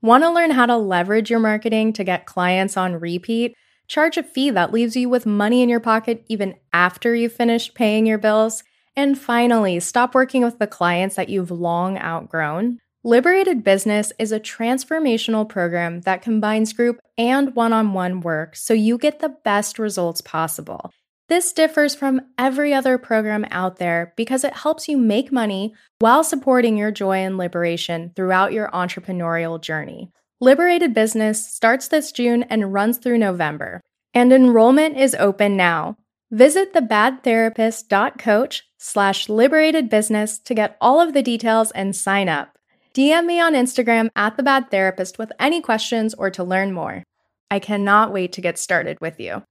Want to learn how to leverage your marketing to get clients on repeat? Charge a fee that leaves you with money in your pocket even after you've finished paying your bills? And finally, stop working with the clients that you've long outgrown. Liberated Business is a transformational program that combines group and one on one work so you get the best results possible. This differs from every other program out there because it helps you make money while supporting your joy and liberation throughout your entrepreneurial journey. Liberated Business starts this June and runs through November, and enrollment is open now. Visit thebadtherapist.coach slash liberated business to get all of the details and sign up. DM me on Instagram at the bad therapist with any questions or to learn more. I cannot wait to get started with you.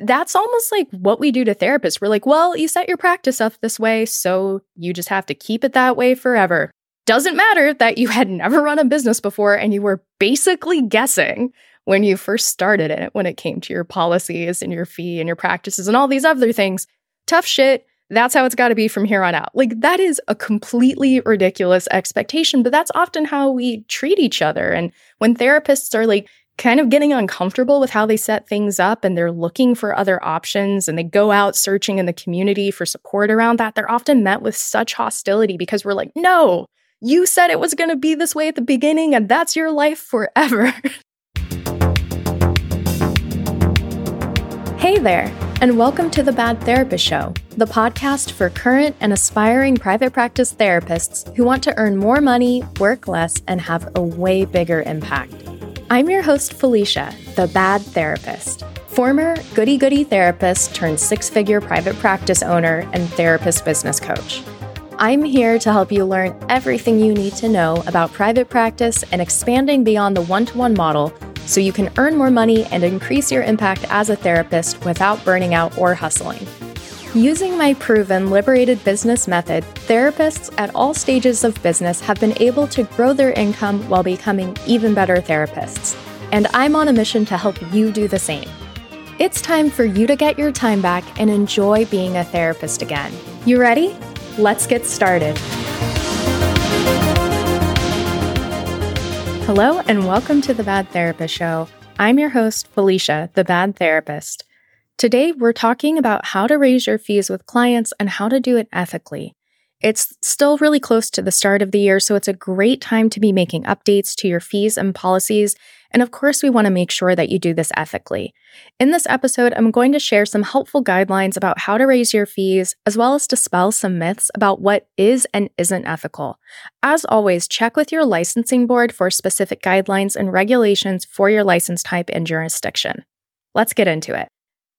That's almost like what we do to therapists. We're like, well, you set your practice up this way, so you just have to keep it that way forever. Doesn't matter that you had never run a business before and you were basically guessing when you first started it when it came to your policies and your fee and your practices and all these other things. Tough shit. That's how it's got to be from here on out. Like, that is a completely ridiculous expectation, but that's often how we treat each other. And when therapists are like, kind of getting uncomfortable with how they set things up and they're looking for other options and they go out searching in the community for support around that, they're often met with such hostility because we're like, no, you said it was going to be this way at the beginning and that's your life forever. hey there, and welcome to the Bad Therapist Show, the podcast for current and aspiring private practice therapists who want to earn more money, work less, and have a way bigger impact. I'm your host, Felicia, the bad therapist, former goody goody therapist turned six figure private practice owner and therapist business coach. I'm here to help you learn everything you need to know about private practice and expanding beyond the one to one model so you can earn more money and increase your impact as a therapist without burning out or hustling. Using my proven liberated business method, therapists at all stages of business have been able to grow their income while becoming even better therapists. And I'm on a mission to help you do the same. It's time for you to get your time back and enjoy being a therapist again. You ready? Let's get started. Hello, and welcome to the Bad Therapist Show. I'm your host, Felicia, the Bad Therapist. Today, we're talking about how to raise your fees with clients and how to do it ethically. It's still really close to the start of the year, so it's a great time to be making updates to your fees and policies. And of course, we want to make sure that you do this ethically. In this episode, I'm going to share some helpful guidelines about how to raise your fees, as well as dispel some myths about what is and isn't ethical. As always, check with your licensing board for specific guidelines and regulations for your license type and jurisdiction. Let's get into it.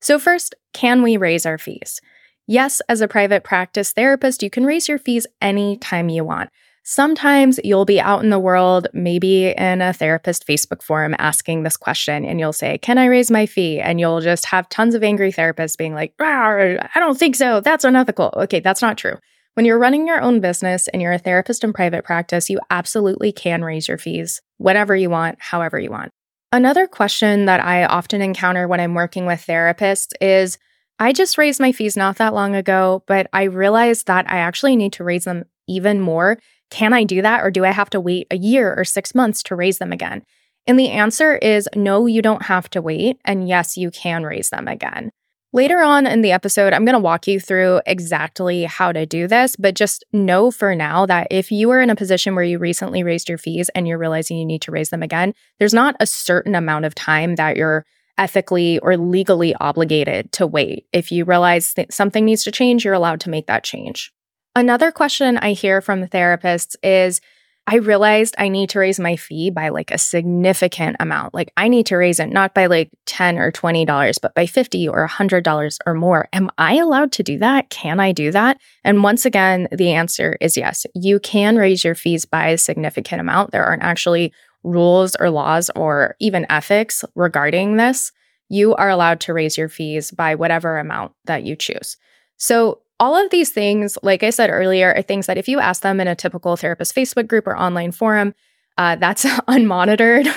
So, first, can we raise our fees? Yes, as a private practice therapist, you can raise your fees anytime you want. Sometimes you'll be out in the world, maybe in a therapist Facebook forum, asking this question, and you'll say, Can I raise my fee? And you'll just have tons of angry therapists being like, I don't think so. That's unethical. Okay, that's not true. When you're running your own business and you're a therapist in private practice, you absolutely can raise your fees whenever you want, however you want. Another question that I often encounter when I'm working with therapists is I just raised my fees not that long ago, but I realized that I actually need to raise them even more. Can I do that, or do I have to wait a year or six months to raise them again? And the answer is no, you don't have to wait. And yes, you can raise them again. Later on in the episode, I'm going to walk you through exactly how to do this, but just know for now that if you are in a position where you recently raised your fees and you're realizing you need to raise them again, there's not a certain amount of time that you're ethically or legally obligated to wait. If you realize that something needs to change, you're allowed to make that change. Another question I hear from therapists is I realized I need to raise my fee by like a significant amount. Like I need to raise it not by like 10 or $20, but by 50 or $100 or more. Am I allowed to do that? Can I do that? And once again, the answer is yes. You can raise your fees by a significant amount. There aren't actually rules or laws or even ethics regarding this. You are allowed to raise your fees by whatever amount that you choose. So all of these things, like I said earlier, are things that if you ask them in a typical therapist Facebook group or online forum, uh, that's unmonitored,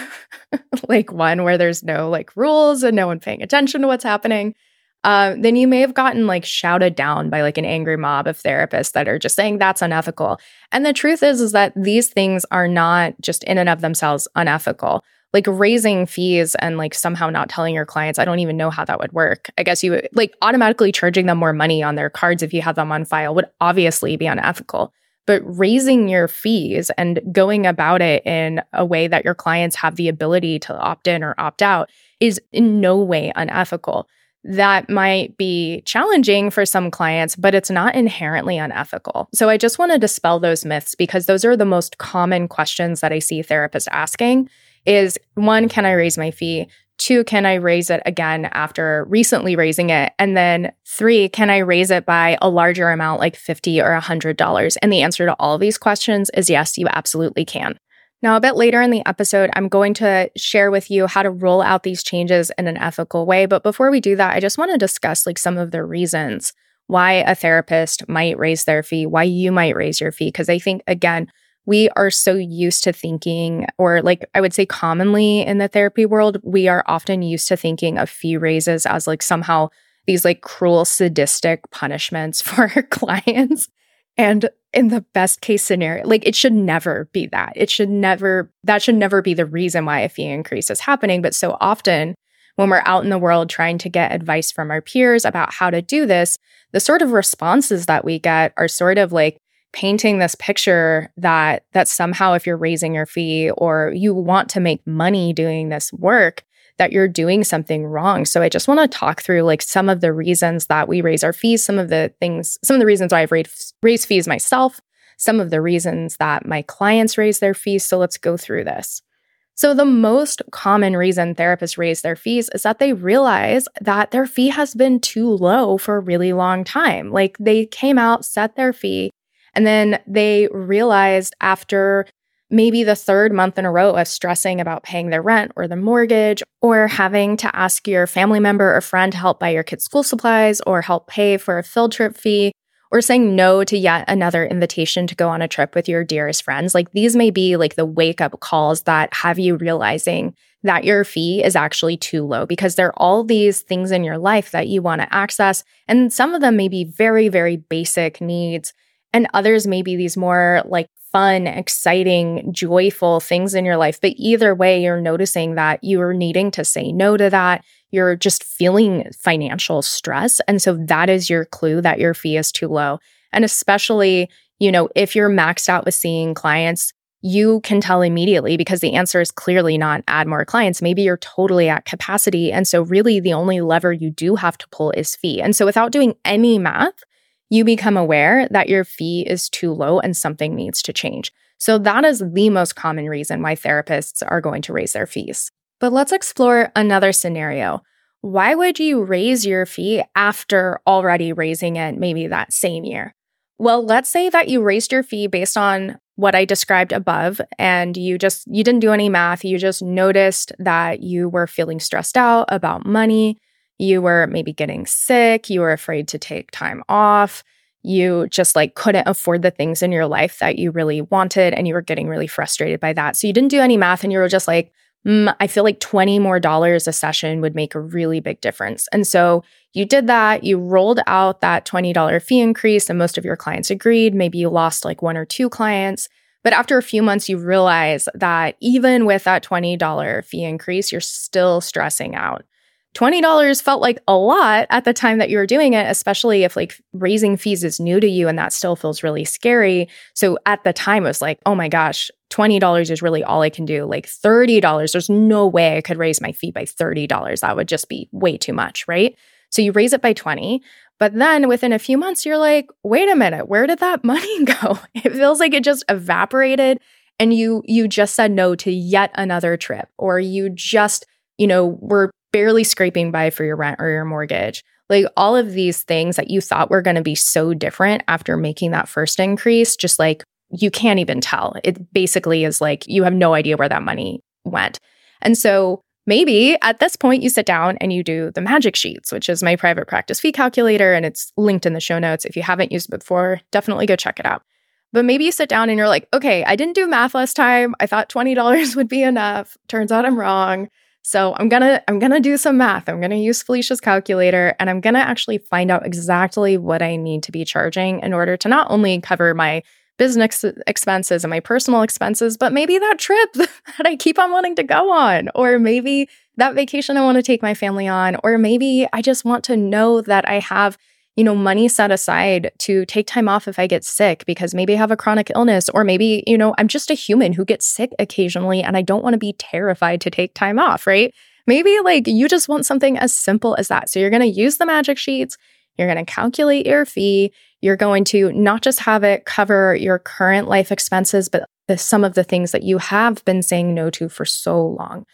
like one where there's no like rules and no one paying attention to what's happening. uh, then you may have gotten like shouted down by like an angry mob of therapists that are just saying that's unethical. And the truth is, is that these things are not just in and of themselves unethical. Like raising fees and like somehow not telling your clients, I don't even know how that would work. I guess you like automatically charging them more money on their cards if you have them on file would obviously be unethical. But raising your fees and going about it in a way that your clients have the ability to opt in or opt out is in no way unethical that might be challenging for some clients, but it's not inherently unethical. So I just want to dispel those myths because those are the most common questions that I see therapists asking is one, can I raise my fee? Two, can I raise it again after recently raising it? And then three, can I raise it by a larger amount like 50 or $100? And the answer to all of these questions is yes, you absolutely can. Now, a bit later in the episode, I'm going to share with you how to roll out these changes in an ethical way. But before we do that, I just want to discuss like some of the reasons why a therapist might raise their fee, why you might raise your fee. Because I think, again, we are so used to thinking, or like I would say commonly in the therapy world, we are often used to thinking of fee raises as like somehow these like cruel, sadistic punishments for our clients. And in the best case scenario, like it should never be that. It should never, that should never be the reason why a fee increase is happening. But so often when we're out in the world trying to get advice from our peers about how to do this, the sort of responses that we get are sort of like painting this picture that that somehow if you're raising your fee or you want to make money doing this work, that you're doing something wrong. So I just want to talk through like some of the reasons that we raise our fees, some of the things, some of the reasons why I've raised, raised fees myself, some of the reasons that my clients raise their fees. So let's go through this. So, the most common reason therapists raise their fees is that they realize that their fee has been too low for a really long time. Like they came out, set their fee, and then they realized after maybe the third month in a row of stressing about paying their rent or the mortgage or having to ask your family member or friend to help buy your kids' school supplies or help pay for a field trip fee or saying no to yet another invitation to go on a trip with your dearest friends. Like these may be like the wake up calls that have you realizing that your fee is actually too low because there are all these things in your life that you want to access. And some of them may be very, very basic needs. And others may be these more like fun, exciting, joyful things in your life. But either way, you're noticing that you're needing to say no to that. You're just feeling financial stress. And so that is your clue that your fee is too low. And especially, you know, if you're maxed out with seeing clients, you can tell immediately because the answer is clearly not add more clients. Maybe you're totally at capacity. And so, really, the only lever you do have to pull is fee. And so, without doing any math, you become aware that your fee is too low and something needs to change. So, that is the most common reason why therapists are going to raise their fees. But let's explore another scenario. Why would you raise your fee after already raising it maybe that same year? Well, let's say that you raised your fee based on what I described above and you just you didn't do any math, you just noticed that you were feeling stressed out about money you were maybe getting sick, you were afraid to take time off, you just like couldn't afford the things in your life that you really wanted and you were getting really frustrated by that. So you didn't do any math and you were just like, mm, I feel like 20 more dollars a session would make a really big difference. And so you did that, you rolled out that $20 fee increase and most of your clients agreed. Maybe you lost like one or two clients. But after a few months, you realize that even with that $20 fee increase, you're still stressing out. $20 felt like a lot at the time that you were doing it, especially if like raising fees is new to you and that still feels really scary. So at the time, it was like, oh my gosh, $20 is really all I can do. Like $30, there's no way I could raise my fee by $30. That would just be way too much, right? So you raise it by 20, but then within a few months, you're like, wait a minute, where did that money go? It feels like it just evaporated and you you just said no to yet another trip or you just you know were barely scraping by for your rent or your mortgage. Like all of these things that you thought were going to be so different after making that first increase, just like you can't even tell. It basically is like you have no idea where that money went. And so maybe at this point you sit down and you do the magic sheets, which is my private practice fee calculator and it's linked in the show notes. If you haven't used it before, definitely go check it out. But maybe you sit down and you're like, okay, I didn't do math last time. I thought $20 would be enough. Turns out I'm wrong. So I'm going to I'm going to do some math. I'm going to use Felicia's calculator and I'm going to actually find out exactly what I need to be charging in order to not only cover my business expenses and my personal expenses, but maybe that trip that I keep on wanting to go on, or maybe that vacation I want to take my family on, or maybe I just want to know that I have you know, money set aside to take time off if I get sick because maybe I have a chronic illness, or maybe, you know, I'm just a human who gets sick occasionally and I don't want to be terrified to take time off, right? Maybe like you just want something as simple as that. So you're going to use the magic sheets, you're going to calculate your fee, you're going to not just have it cover your current life expenses, but the, some of the things that you have been saying no to for so long.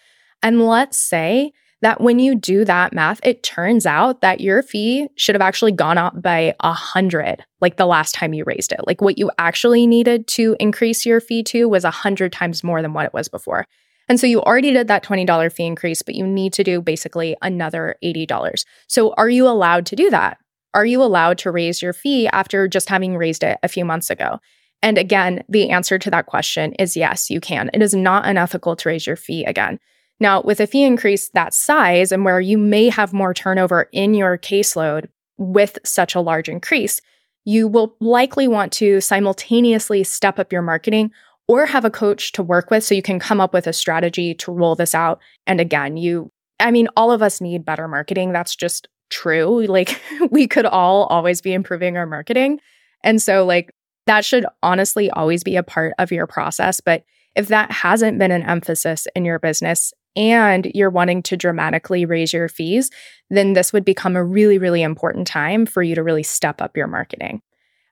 And let's say that when you do that math, it turns out that your fee should have actually gone up by a hundred, like the last time you raised it. Like what you actually needed to increase your fee to was a hundred times more than what it was before. And so you already did that $20 fee increase, but you need to do basically another $80. So are you allowed to do that? Are you allowed to raise your fee after just having raised it a few months ago? And again, the answer to that question is yes, you can. It is not unethical to raise your fee again. Now, with a fee increase that size and where you may have more turnover in your caseload with such a large increase, you will likely want to simultaneously step up your marketing or have a coach to work with so you can come up with a strategy to roll this out. And again, you, I mean, all of us need better marketing. That's just true. Like, we could all always be improving our marketing. And so, like, that should honestly always be a part of your process. But if that hasn't been an emphasis in your business, and you're wanting to dramatically raise your fees, then this would become a really, really important time for you to really step up your marketing.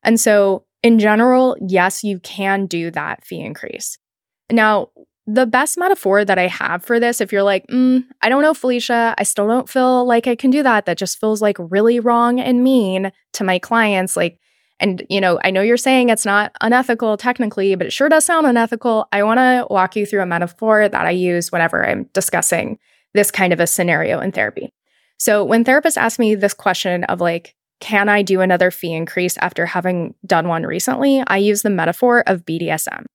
And so, in general, yes, you can do that fee increase. Now, the best metaphor that I have for this, if you're like, mm, I don't know, Felicia, I still don't feel like I can do that. That just feels like really wrong and mean to my clients. Like, and, you know, I know you're saying it's not unethical technically, but it sure does sound unethical. I want to walk you through a metaphor that I use whenever I'm discussing this kind of a scenario in therapy. So when therapists ask me this question of like, can I do another fee increase after having done one recently? I use the metaphor of BDSM.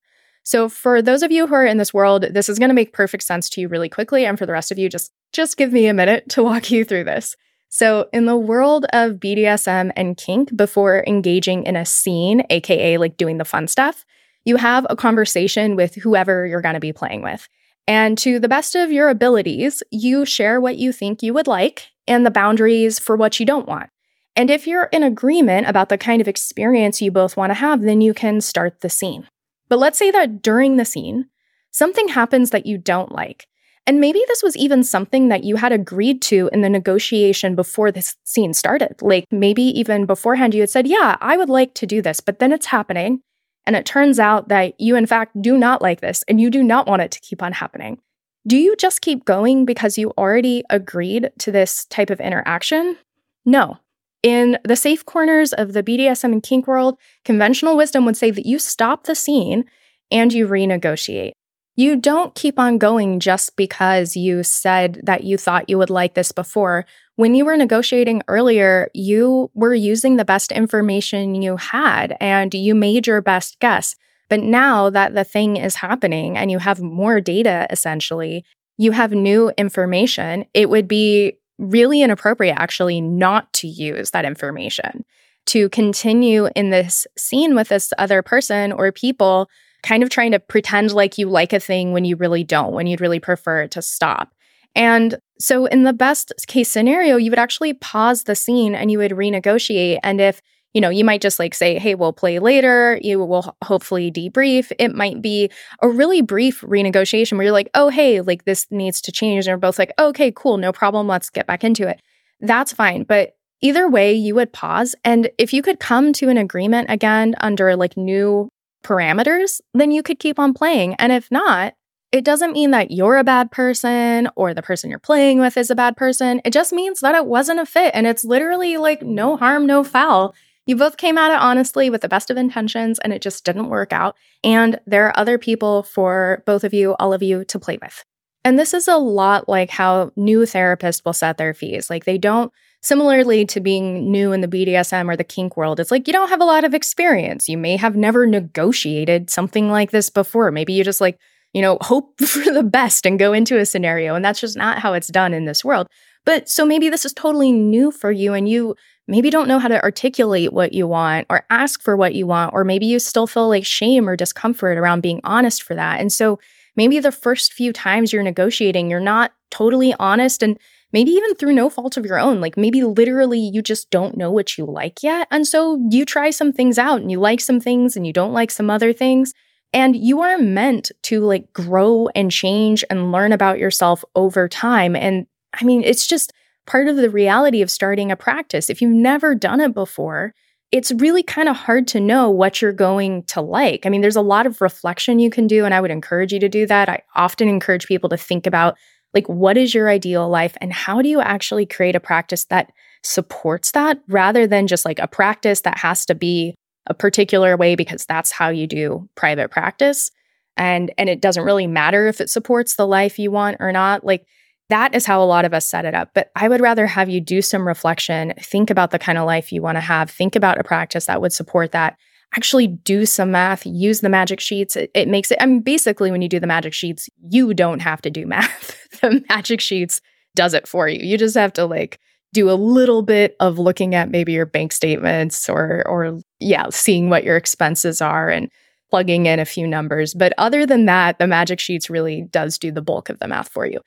So for those of you who are in this world, this is going to make perfect sense to you really quickly and for the rest of you just just give me a minute to walk you through this. So, in the world of BDSM and kink, before engaging in a scene, AKA like doing the fun stuff, you have a conversation with whoever you're going to be playing with. And to the best of your abilities, you share what you think you would like and the boundaries for what you don't want. And if you're in agreement about the kind of experience you both want to have, then you can start the scene. But let's say that during the scene, something happens that you don't like. And maybe this was even something that you had agreed to in the negotiation before this scene started. Like maybe even beforehand, you had said, Yeah, I would like to do this, but then it's happening. And it turns out that you, in fact, do not like this and you do not want it to keep on happening. Do you just keep going because you already agreed to this type of interaction? No. In the safe corners of the BDSM and kink world, conventional wisdom would say that you stop the scene and you renegotiate. You don't keep on going just because you said that you thought you would like this before. When you were negotiating earlier, you were using the best information you had and you made your best guess. But now that the thing is happening and you have more data, essentially, you have new information, it would be really inappropriate actually not to use that information to continue in this scene with this other person or people kind of trying to pretend like you like a thing when you really don't, when you'd really prefer it to stop. And so, in the best case scenario, you would actually pause the scene and you would renegotiate. And if you know, you might just like say, hey, we'll play later. You will hopefully debrief. It might be a really brief renegotiation where you're like, oh, hey, like this needs to change. And we're both like, okay, cool, no problem. Let's get back into it. That's fine. But either way, you would pause. And if you could come to an agreement again under like new parameters, then you could keep on playing. And if not, it doesn't mean that you're a bad person or the person you're playing with is a bad person. It just means that it wasn't a fit. And it's literally like no harm, no foul. You both came at it honestly with the best of intentions and it just didn't work out. And there are other people for both of you, all of you to play with. And this is a lot like how new therapists will set their fees. Like they don't Similarly to being new in the BDSM or the kink world, it's like you don't have a lot of experience. You may have never negotiated something like this before. Maybe you just like, you know, hope for the best and go into a scenario. And that's just not how it's done in this world. But so maybe this is totally new for you and you maybe don't know how to articulate what you want or ask for what you want, or maybe you still feel like shame or discomfort around being honest for that. And so maybe the first few times you're negotiating, you're not totally honest and maybe even through no fault of your own. Like maybe literally you just don't know what you like yet. And so you try some things out and you like some things and you don't like some other things. And you are meant to like grow and change and learn about yourself over time. And I mean, it's just part of the reality of starting a practice. If you've never done it before, it's really kind of hard to know what you're going to like. I mean, there's a lot of reflection you can do, and I would encourage you to do that. I often encourage people to think about like, what is your ideal life, and how do you actually create a practice that supports that rather than just like a practice that has to be a particular way because that's how you do private practice. And, and it doesn't really matter if it supports the life you want or not. Like, that is how a lot of us set it up. But I would rather have you do some reflection, think about the kind of life you want to have, think about a practice that would support that. Actually, do some math, use the magic sheets. It, it makes it, I mean, basically, when you do the magic sheets, you don't have to do math. the magic sheets does it for you. You just have to like do a little bit of looking at maybe your bank statements or, or yeah, seeing what your expenses are and plugging in a few numbers. But other than that, the magic sheets really does do the bulk of the math for you.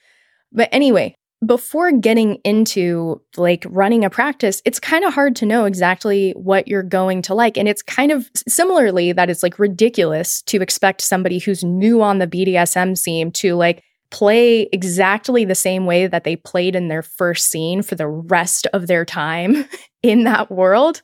But anyway, before getting into like running a practice, it's kind of hard to know exactly what you're going to like. And it's kind of similarly that it's like ridiculous to expect somebody who's new on the BDSM scene to like play exactly the same way that they played in their first scene for the rest of their time in that world.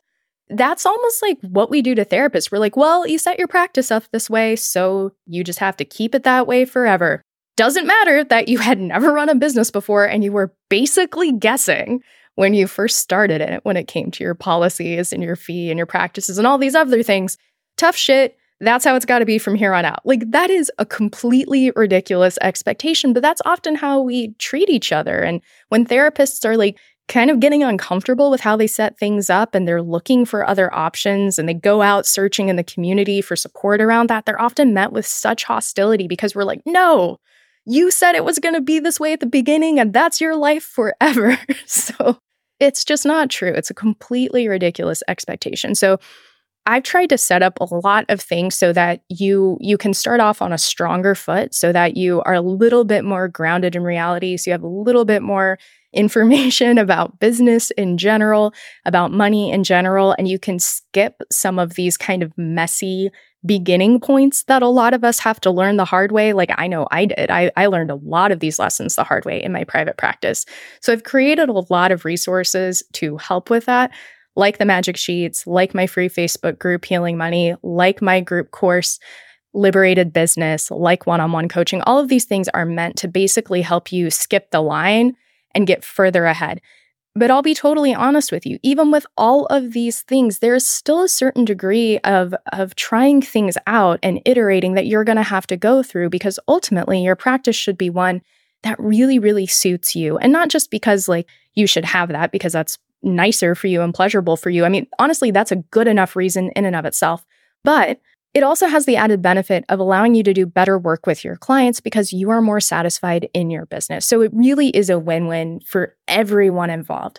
That's almost like what we do to therapists. We're like, well, you set your practice up this way, so you just have to keep it that way forever. Doesn't matter that you had never run a business before and you were basically guessing when you first started it when it came to your policies and your fee and your practices and all these other things. Tough shit. That's how it's got to be from here on out. Like, that is a completely ridiculous expectation, but that's often how we treat each other. And when therapists are like, kind of getting uncomfortable with how they set things up and they're looking for other options and they go out searching in the community for support around that, they're often met with such hostility because we're like, no, you said it was going to be this way at the beginning and that's your life forever. so it's just not true. It's a completely ridiculous expectation. So I've tried to set up a lot of things so that you you can start off on a stronger foot so that you are a little bit more grounded in reality so you have a little bit more information about business in general, about money in general and you can skip some of these kind of messy beginning points that a lot of us have to learn the hard way. Like I know I did. I, I learned a lot of these lessons the hard way in my private practice. So I've created a lot of resources to help with that, like the magic sheets, like my free Facebook group, Healing Money, like my group course. Liberated business, like one on one coaching, all of these things are meant to basically help you skip the line and get further ahead. But I'll be totally honest with you, even with all of these things, there's still a certain degree of, of trying things out and iterating that you're going to have to go through because ultimately your practice should be one that really, really suits you. And not just because like you should have that because that's nicer for you and pleasurable for you. I mean, honestly, that's a good enough reason in and of itself. But it also has the added benefit of allowing you to do better work with your clients because you are more satisfied in your business. So it really is a win win for everyone involved.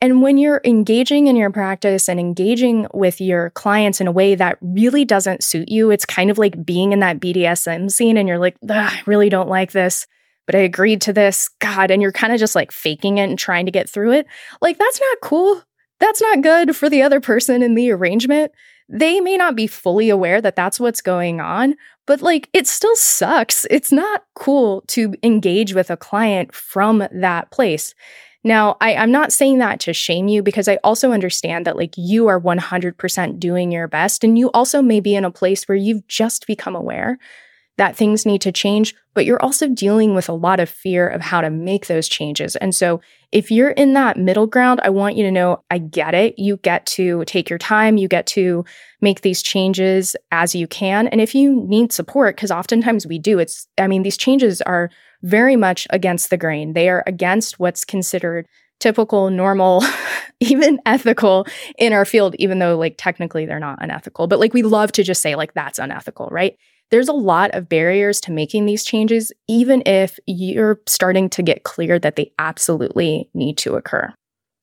And when you're engaging in your practice and engaging with your clients in a way that really doesn't suit you, it's kind of like being in that BDSM scene and you're like, I really don't like this, but I agreed to this. God. And you're kind of just like faking it and trying to get through it. Like, that's not cool. That's not good for the other person in the arrangement they may not be fully aware that that's what's going on, but like it still sucks. It's not cool to engage with a client from that place. Now, I, am not saying that to shame you because I also understand that like you are 100% doing your best. And you also may be in a place where you've just become aware that things need to change, but you're also dealing with a lot of fear of how to make those changes. And so, if you're in that middle ground, I want you to know I get it. You get to take your time, you get to make these changes as you can. And if you need support, because oftentimes we do, it's, I mean, these changes are very much against the grain, they are against what's considered typical, normal, even ethical in our field, even though like technically they're not unethical. But like we love to just say like that's unethical, right? There's a lot of barriers to making these changes, even if you're starting to get clear that they absolutely need to occur.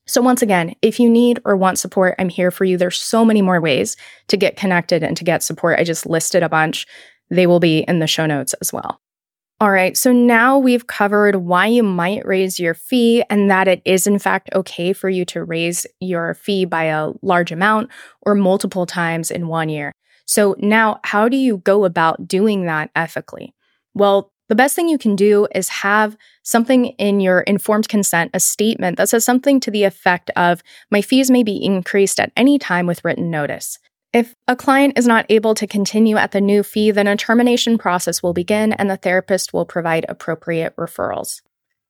So, once again, if you need or want support, I'm here for you. There's so many more ways to get connected and to get support. I just listed a bunch. They will be in the show notes as well. All right, so now we've covered why you might raise your fee and that it is, in fact, okay for you to raise your fee by a large amount or multiple times in one year. So, now how do you go about doing that ethically? Well, the best thing you can do is have something in your informed consent, a statement that says something to the effect of, My fees may be increased at any time with written notice. If a client is not able to continue at the new fee, then a termination process will begin and the therapist will provide appropriate referrals.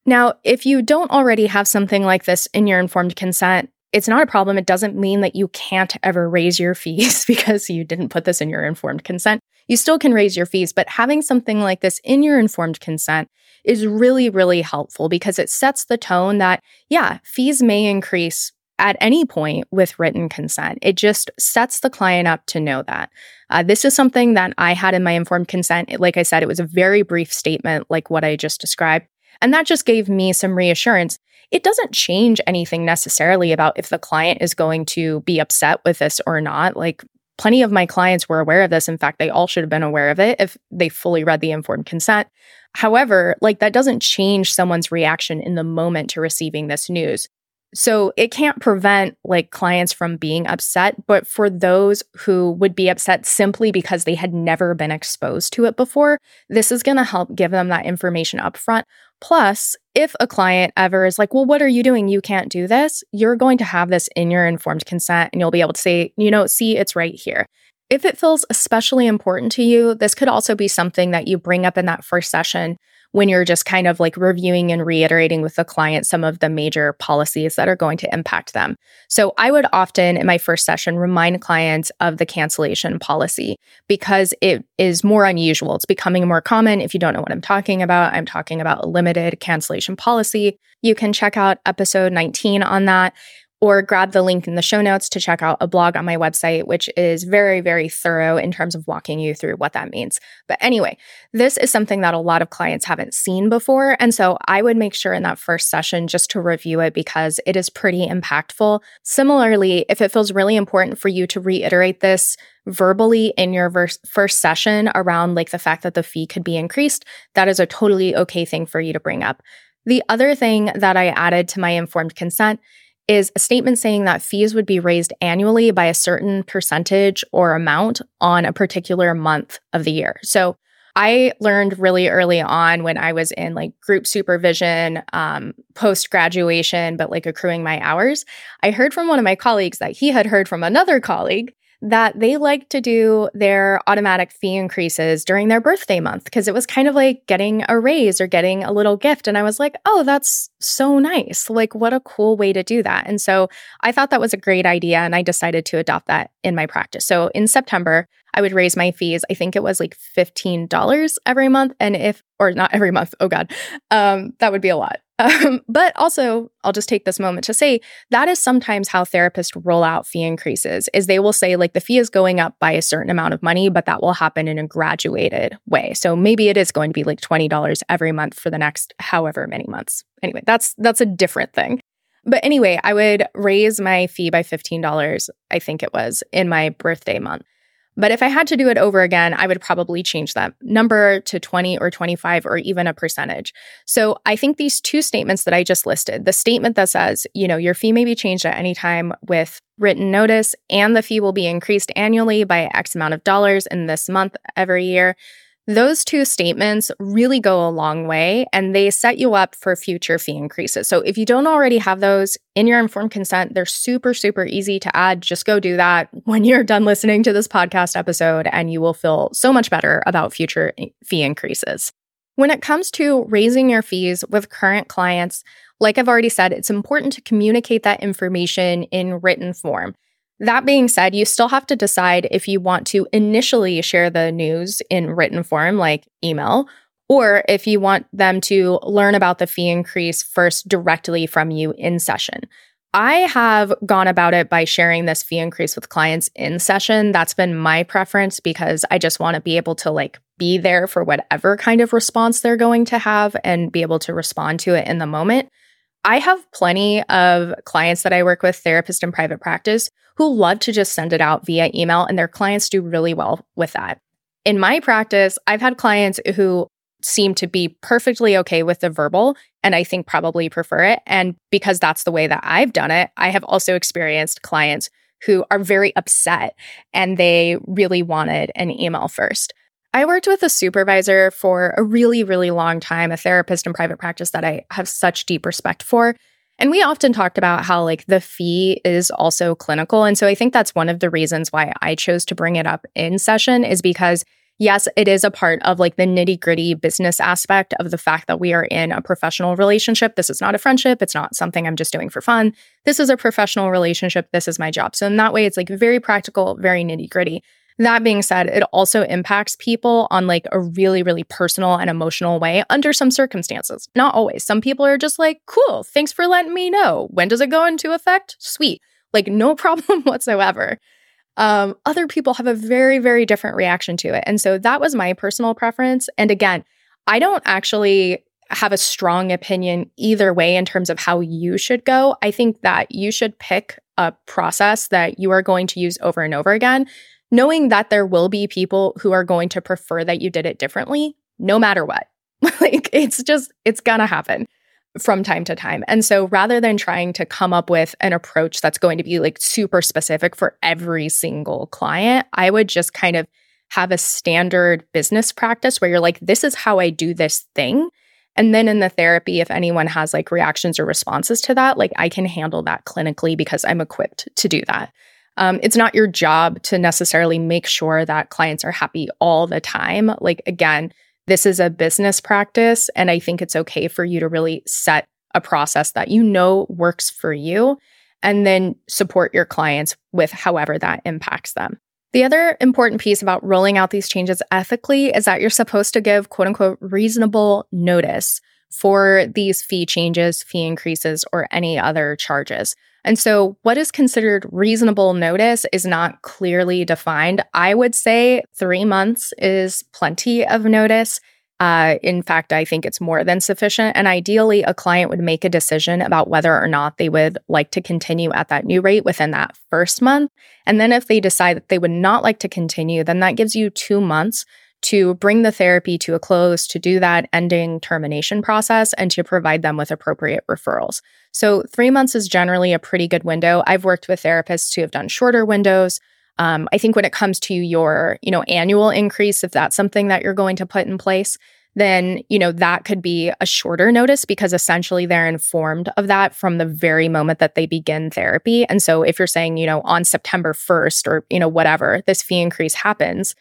Now, if you don't already have something like this in your informed consent, it's not a problem. It doesn't mean that you can't ever raise your fees because you didn't put this in your informed consent. You still can raise your fees, but having something like this in your informed consent is really, really helpful because it sets the tone that, yeah, fees may increase at any point with written consent. It just sets the client up to know that. Uh, this is something that I had in my informed consent. Like I said, it was a very brief statement, like what I just described. And that just gave me some reassurance. It doesn't change anything necessarily about if the client is going to be upset with this or not. Like, plenty of my clients were aware of this. In fact, they all should have been aware of it if they fully read the informed consent. However, like that doesn't change someone's reaction in the moment to receiving this news. So it can't prevent like clients from being upset, but for those who would be upset simply because they had never been exposed to it before, this is going to help give them that information up front. Plus, if a client ever is like, well, what are you doing? You can't do this. You're going to have this in your informed consent and you'll be able to say, you know, see, it's right here. If it feels especially important to you, this could also be something that you bring up in that first session when you're just kind of like reviewing and reiterating with the client some of the major policies that are going to impact them. So I would often in my first session remind clients of the cancellation policy because it is more unusual. It's becoming more common. If you don't know what I'm talking about, I'm talking about a limited cancellation policy. You can check out episode 19 on that or grab the link in the show notes to check out a blog on my website, which is very, very thorough in terms of walking you through what that means. But anyway, this is something that a lot of clients haven't seen before. And so I would make sure in that first session just to review it because it is pretty impactful. Similarly, if it feels really important for you to reiterate this, verbally in your verse, first session around like the fact that the fee could be increased, that is a totally okay thing for you to bring up. The other thing that I added to my informed consent is a statement saying that fees would be raised annually by a certain percentage or amount on a particular month of the year. So I learned really early on when I was in like group supervision, um, post graduation, but like accruing my hours. I heard from one of my colleagues that he had heard from another colleague that they like to do their automatic fee increases during their birthday month because it was kind of like getting a raise or getting a little gift. And I was like, oh, that's so nice. Like, what a cool way to do that. And so I thought that was a great idea. And I decided to adopt that in my practice. So in September, I would raise my fees. I think it was like $15 every month. And if, or not every month, oh God, um, that would be a lot. Um, but also, I'll just take this moment to say that is sometimes how therapists roll out fee increases is they will say like the fee is going up by a certain amount of money, but that will happen in a graduated way. So maybe it is going to be like $20 every month for the next however many months. Anyway, that's that's a different thing. But anyway, I would raise my fee by $15, I think it was, in my birthday month. But if I had to do it over again, I would probably change that number to 20 or 25 or even a percentage. So I think these two statements that I just listed the statement that says, you know, your fee may be changed at any time with written notice and the fee will be increased annually by X amount of dollars in this month every year. Those two statements really go a long way and they set you up for future fee increases. So if you don't already have those in your informed consent, they're super, super easy to add. Just go do that when you're done listening to this podcast episode and you will feel so much better about future fee increases. When it comes to raising your fees with current clients, like I've already said, it's important to communicate that information in written form. That being said, you still have to decide if you want to initially share the news in written form, like email, or if you want them to learn about the fee increase first directly from you in session. I have gone about it by sharing this fee increase with clients in session. That's been my preference because I just want to be able to like be there for whatever kind of response they're going to have and be able to respond to it in the moment. I have plenty of clients that I work with, therapists in private practice, who love to just send it out via email, and their clients do really well with that. In my practice, I've had clients who seem to be perfectly okay with the verbal and I think probably prefer it. And because that's the way that I've done it, I have also experienced clients who are very upset and they really wanted an email first. I worked with a supervisor for a really, really long time, a therapist in private practice that I have such deep respect for. And we often talked about how, like, the fee is also clinical. And so I think that's one of the reasons why I chose to bring it up in session, is because yes, it is a part of like the nitty gritty business aspect of the fact that we are in a professional relationship. This is not a friendship. It's not something I'm just doing for fun. This is a professional relationship. This is my job. So, in that way, it's like very practical, very nitty gritty. That being said, it also impacts people on like a really, really personal and emotional way under some circumstances. Not always. Some people are just like, cool, thanks for letting me know. When does it go into effect? Sweet. Like, no problem whatsoever. Um, other people have a very, very different reaction to it. And so that was my personal preference. And again, I don't actually have a strong opinion either way in terms of how you should go. I think that you should pick a process that you are going to use over and over again, knowing that there will be people who are going to prefer that you did it differently, no matter what. like it's just, it's gonna happen from time to time. And so rather than trying to come up with an approach that's going to be like super specific for every single client, I would just kind of have a standard business practice where you're like, this is how I do this thing. And then in the therapy, if anyone has like reactions or responses to that, like I can handle that clinically because I'm equipped to do that. Um, it's not your job to necessarily make sure that clients are happy all the time. Like, again, this is a business practice. And I think it's okay for you to really set a process that you know works for you and then support your clients with however that impacts them. The other important piece about rolling out these changes ethically is that you're supposed to give quote unquote reasonable notice for these fee changes, fee increases, or any other charges. And so, what is considered reasonable notice is not clearly defined. I would say three months is plenty of notice. Uh, in fact, I think it's more than sufficient. And ideally, a client would make a decision about whether or not they would like to continue at that new rate within that first month. And then, if they decide that they would not like to continue, then that gives you two months to bring the therapy to a close, to do that ending termination process, and to provide them with appropriate referrals. So, three months is generally a pretty good window. I've worked with therapists who have done shorter windows. Um, I think when it comes to your, you know, annual increase, if that's something that you're going to put in place, then you know that could be a shorter notice because essentially they're informed of that from the very moment that they begin therapy and so if you're saying you know on september 1st or you know whatever this fee increase happens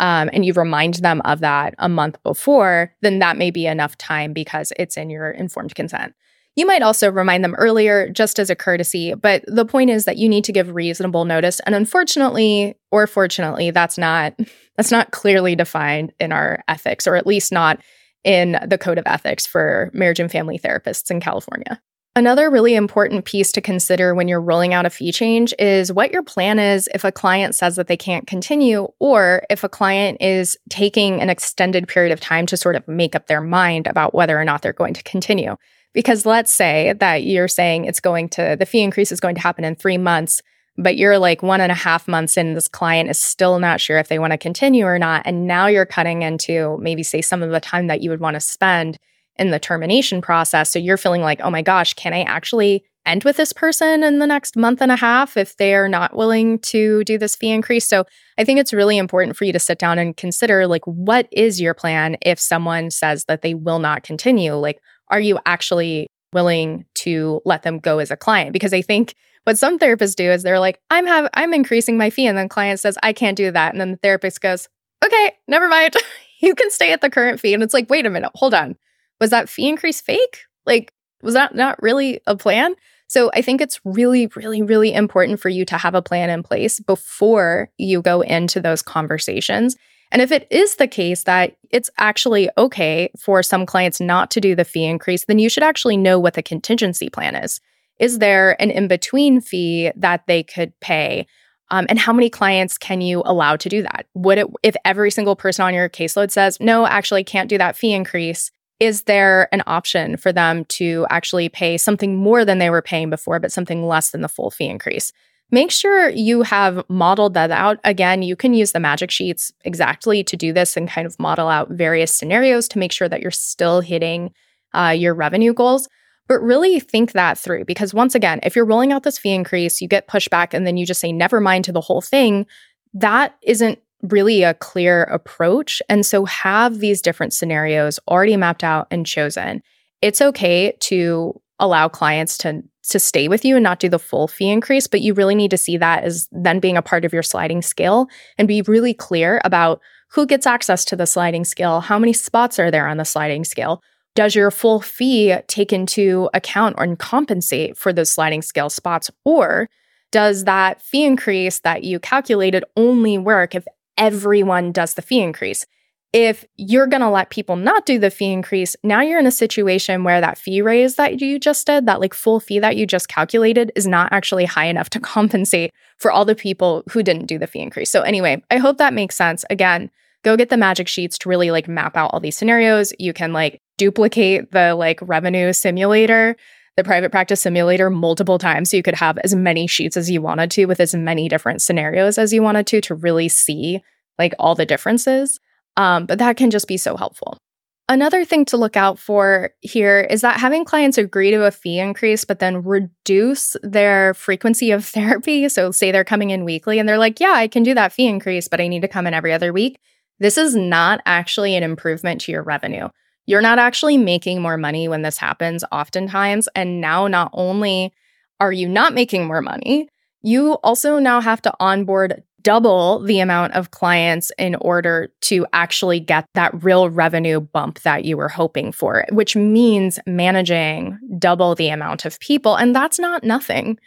um, and you remind them of that a month before, then that may be enough time because it's in your informed consent. You might also remind them earlier just as a courtesy, but the point is that you need to give reasonable notice and unfortunately or fortunately that's not that's not clearly defined in our ethics or at least not in the code of ethics for marriage and family therapists in California. Another really important piece to consider when you're rolling out a fee change is what your plan is if a client says that they can't continue, or if a client is taking an extended period of time to sort of make up their mind about whether or not they're going to continue. Because let's say that you're saying it's going to, the fee increase is going to happen in three months, but you're like one and a half months in, this client is still not sure if they want to continue or not. And now you're cutting into maybe, say, some of the time that you would want to spend in the termination process. So you're feeling like, oh my gosh, can I actually end with this person in the next month and a half if they are not willing to do this fee increase? So I think it's really important for you to sit down and consider like, what is your plan if someone says that they will not continue? Like, are you actually willing to let them go as a client? Because I think what some therapists do is they're like, I'm have I'm increasing my fee. And then the client says, I can't do that. And then the therapist goes, Okay, never mind. you can stay at the current fee. And it's like, wait a minute, hold on was that fee increase fake? Like, was that not really a plan? So I think it's really, really, really important for you to have a plan in place before you go into those conversations. And if it is the case that it's actually okay for some clients not to do the fee increase, then you should actually know what the contingency plan is. Is there an in between fee that they could pay? Um, and how many clients can you allow to do that? Would it, if every single person on your caseload says, no, actually can't do that fee increase, is there an option for them to actually pay something more than they were paying before, but something less than the full fee increase? Make sure you have modeled that out. Again, you can use the magic sheets exactly to do this and kind of model out various scenarios to make sure that you're still hitting uh, your revenue goals. But really think that through because once again, if you're rolling out this fee increase, you get pushback and then you just say never mind to the whole thing, that isn't really a clear approach. And so have these different scenarios already mapped out and chosen. It's okay to allow clients to to stay with you and not do the full fee increase, but you really need to see that as then being a part of your sliding scale and be really clear about who gets access to the sliding scale, how many spots are there on the sliding scale, does your full fee take into account or compensate for those sliding scale spots? Or does that fee increase that you calculated only work if everyone does the fee increase? If you're going to let people not do the fee increase, now you're in a situation where that fee raise that you just did, that like full fee that you just calculated, is not actually high enough to compensate for all the people who didn't do the fee increase. So, anyway, I hope that makes sense. Again, go get the magic sheets to really like map out all these scenarios. You can like duplicate the like revenue simulator, the private practice simulator multiple times. So you could have as many sheets as you wanted to with as many different scenarios as you wanted to to really see like all the differences. Um, but that can just be so helpful. Another thing to look out for here is that having clients agree to a fee increase, but then reduce their frequency of therapy. So, say they're coming in weekly and they're like, Yeah, I can do that fee increase, but I need to come in every other week. This is not actually an improvement to your revenue. You're not actually making more money when this happens, oftentimes. And now, not only are you not making more money, you also now have to onboard double the amount of clients in order to actually get that real revenue bump that you were hoping for, which means managing double the amount of people. And that's not nothing.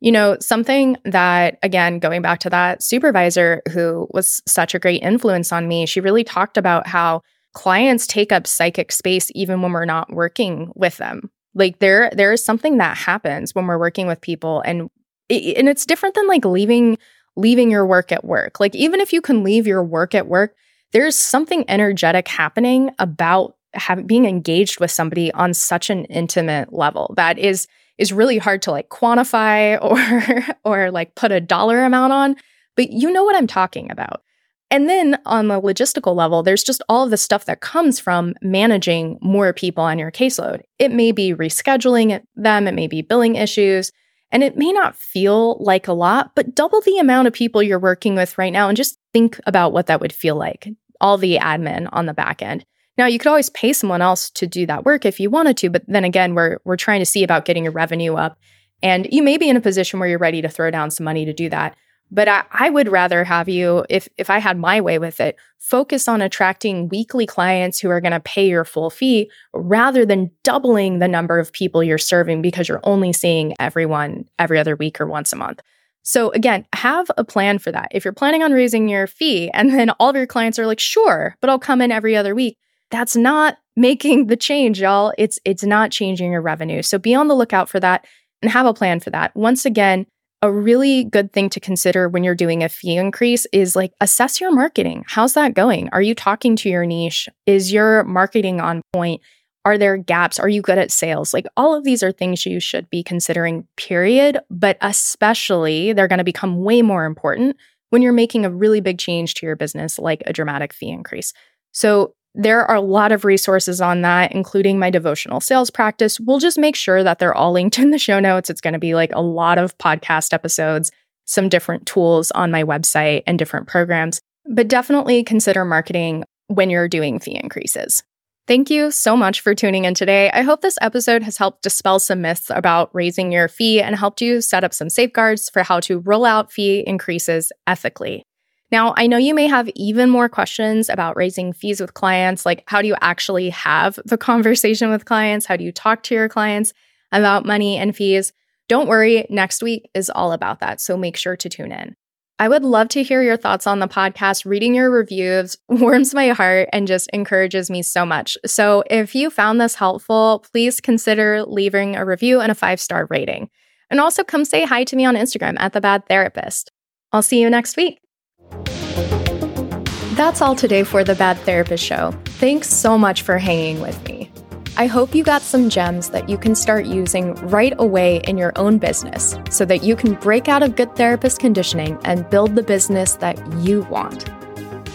You know, something that, again, going back to that supervisor who was such a great influence on me, she really talked about how clients take up psychic space even when we're not working with them. Like there, there is something that happens when we're working with people, and it, and it's different than like leaving leaving your work at work. Like even if you can leave your work at work, there's something energetic happening about being engaged with somebody on such an intimate level that is is really hard to like quantify or or like put a dollar amount on but you know what I'm talking about. And then on the logistical level, there's just all of the stuff that comes from managing more people on your caseload. It may be rescheduling them, it may be billing issues, and it may not feel like a lot, but double the amount of people you're working with right now and just think about what that would feel like. All the admin on the back end. Now, you could always pay someone else to do that work if you wanted to, but then again, we're we're trying to see about getting your revenue up. And you may be in a position where you're ready to throw down some money to do that. But I, I, would rather have you, if if I had my way with it, focus on attracting weekly clients who are going to pay your full fee rather than doubling the number of people you're serving because you're only seeing everyone every other week or once a month. So again, have a plan for that. If you're planning on raising your fee and then all of your clients are like, sure, but I'll come in every other week, that's not making the change, y'all. It's it's not changing your revenue. So be on the lookout for that and have a plan for that. Once again, a really good thing to consider when you're doing a fee increase is like assess your marketing. How's that going? Are you talking to your niche? Is your marketing on point? Are there gaps? Are you good at sales? Like all of these are things you should be considering, period. But especially, they're going to become way more important when you're making a really big change to your business, like a dramatic fee increase. So there are a lot of resources on that, including my devotional sales practice. We'll just make sure that they're all linked in the show notes. It's going to be like a lot of podcast episodes, some different tools on my website, and different programs. But definitely consider marketing when you're doing fee increases. Thank you so much for tuning in today. I hope this episode has helped dispel some myths about raising your fee and helped you set up some safeguards for how to roll out fee increases ethically. Now, I know you may have even more questions about raising fees with clients, like how do you actually have the conversation with clients? How do you talk to your clients about money and fees? Don't worry, next week is all about that. So make sure to tune in. I would love to hear your thoughts on the podcast. Reading your reviews warms my heart and just encourages me so much. So if you found this helpful, please consider leaving a review and a five star rating. And also come say hi to me on Instagram at The Bad Therapist. I'll see you next week. That's all today for The Bad Therapist Show. Thanks so much for hanging with me. I hope you got some gems that you can start using right away in your own business so that you can break out of good therapist conditioning and build the business that you want.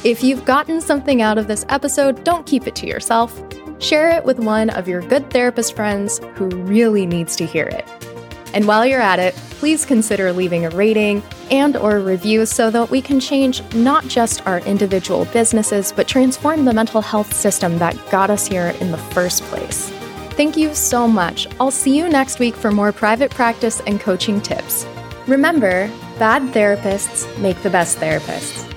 If you've gotten something out of this episode, don't keep it to yourself. Share it with one of your good therapist friends who really needs to hear it. And while you're at it, please consider leaving a rating and or review so that we can change not just our individual businesses, but transform the mental health system that got us here in the first place. Thank you so much. I'll see you next week for more private practice and coaching tips. Remember, bad therapists make the best therapists.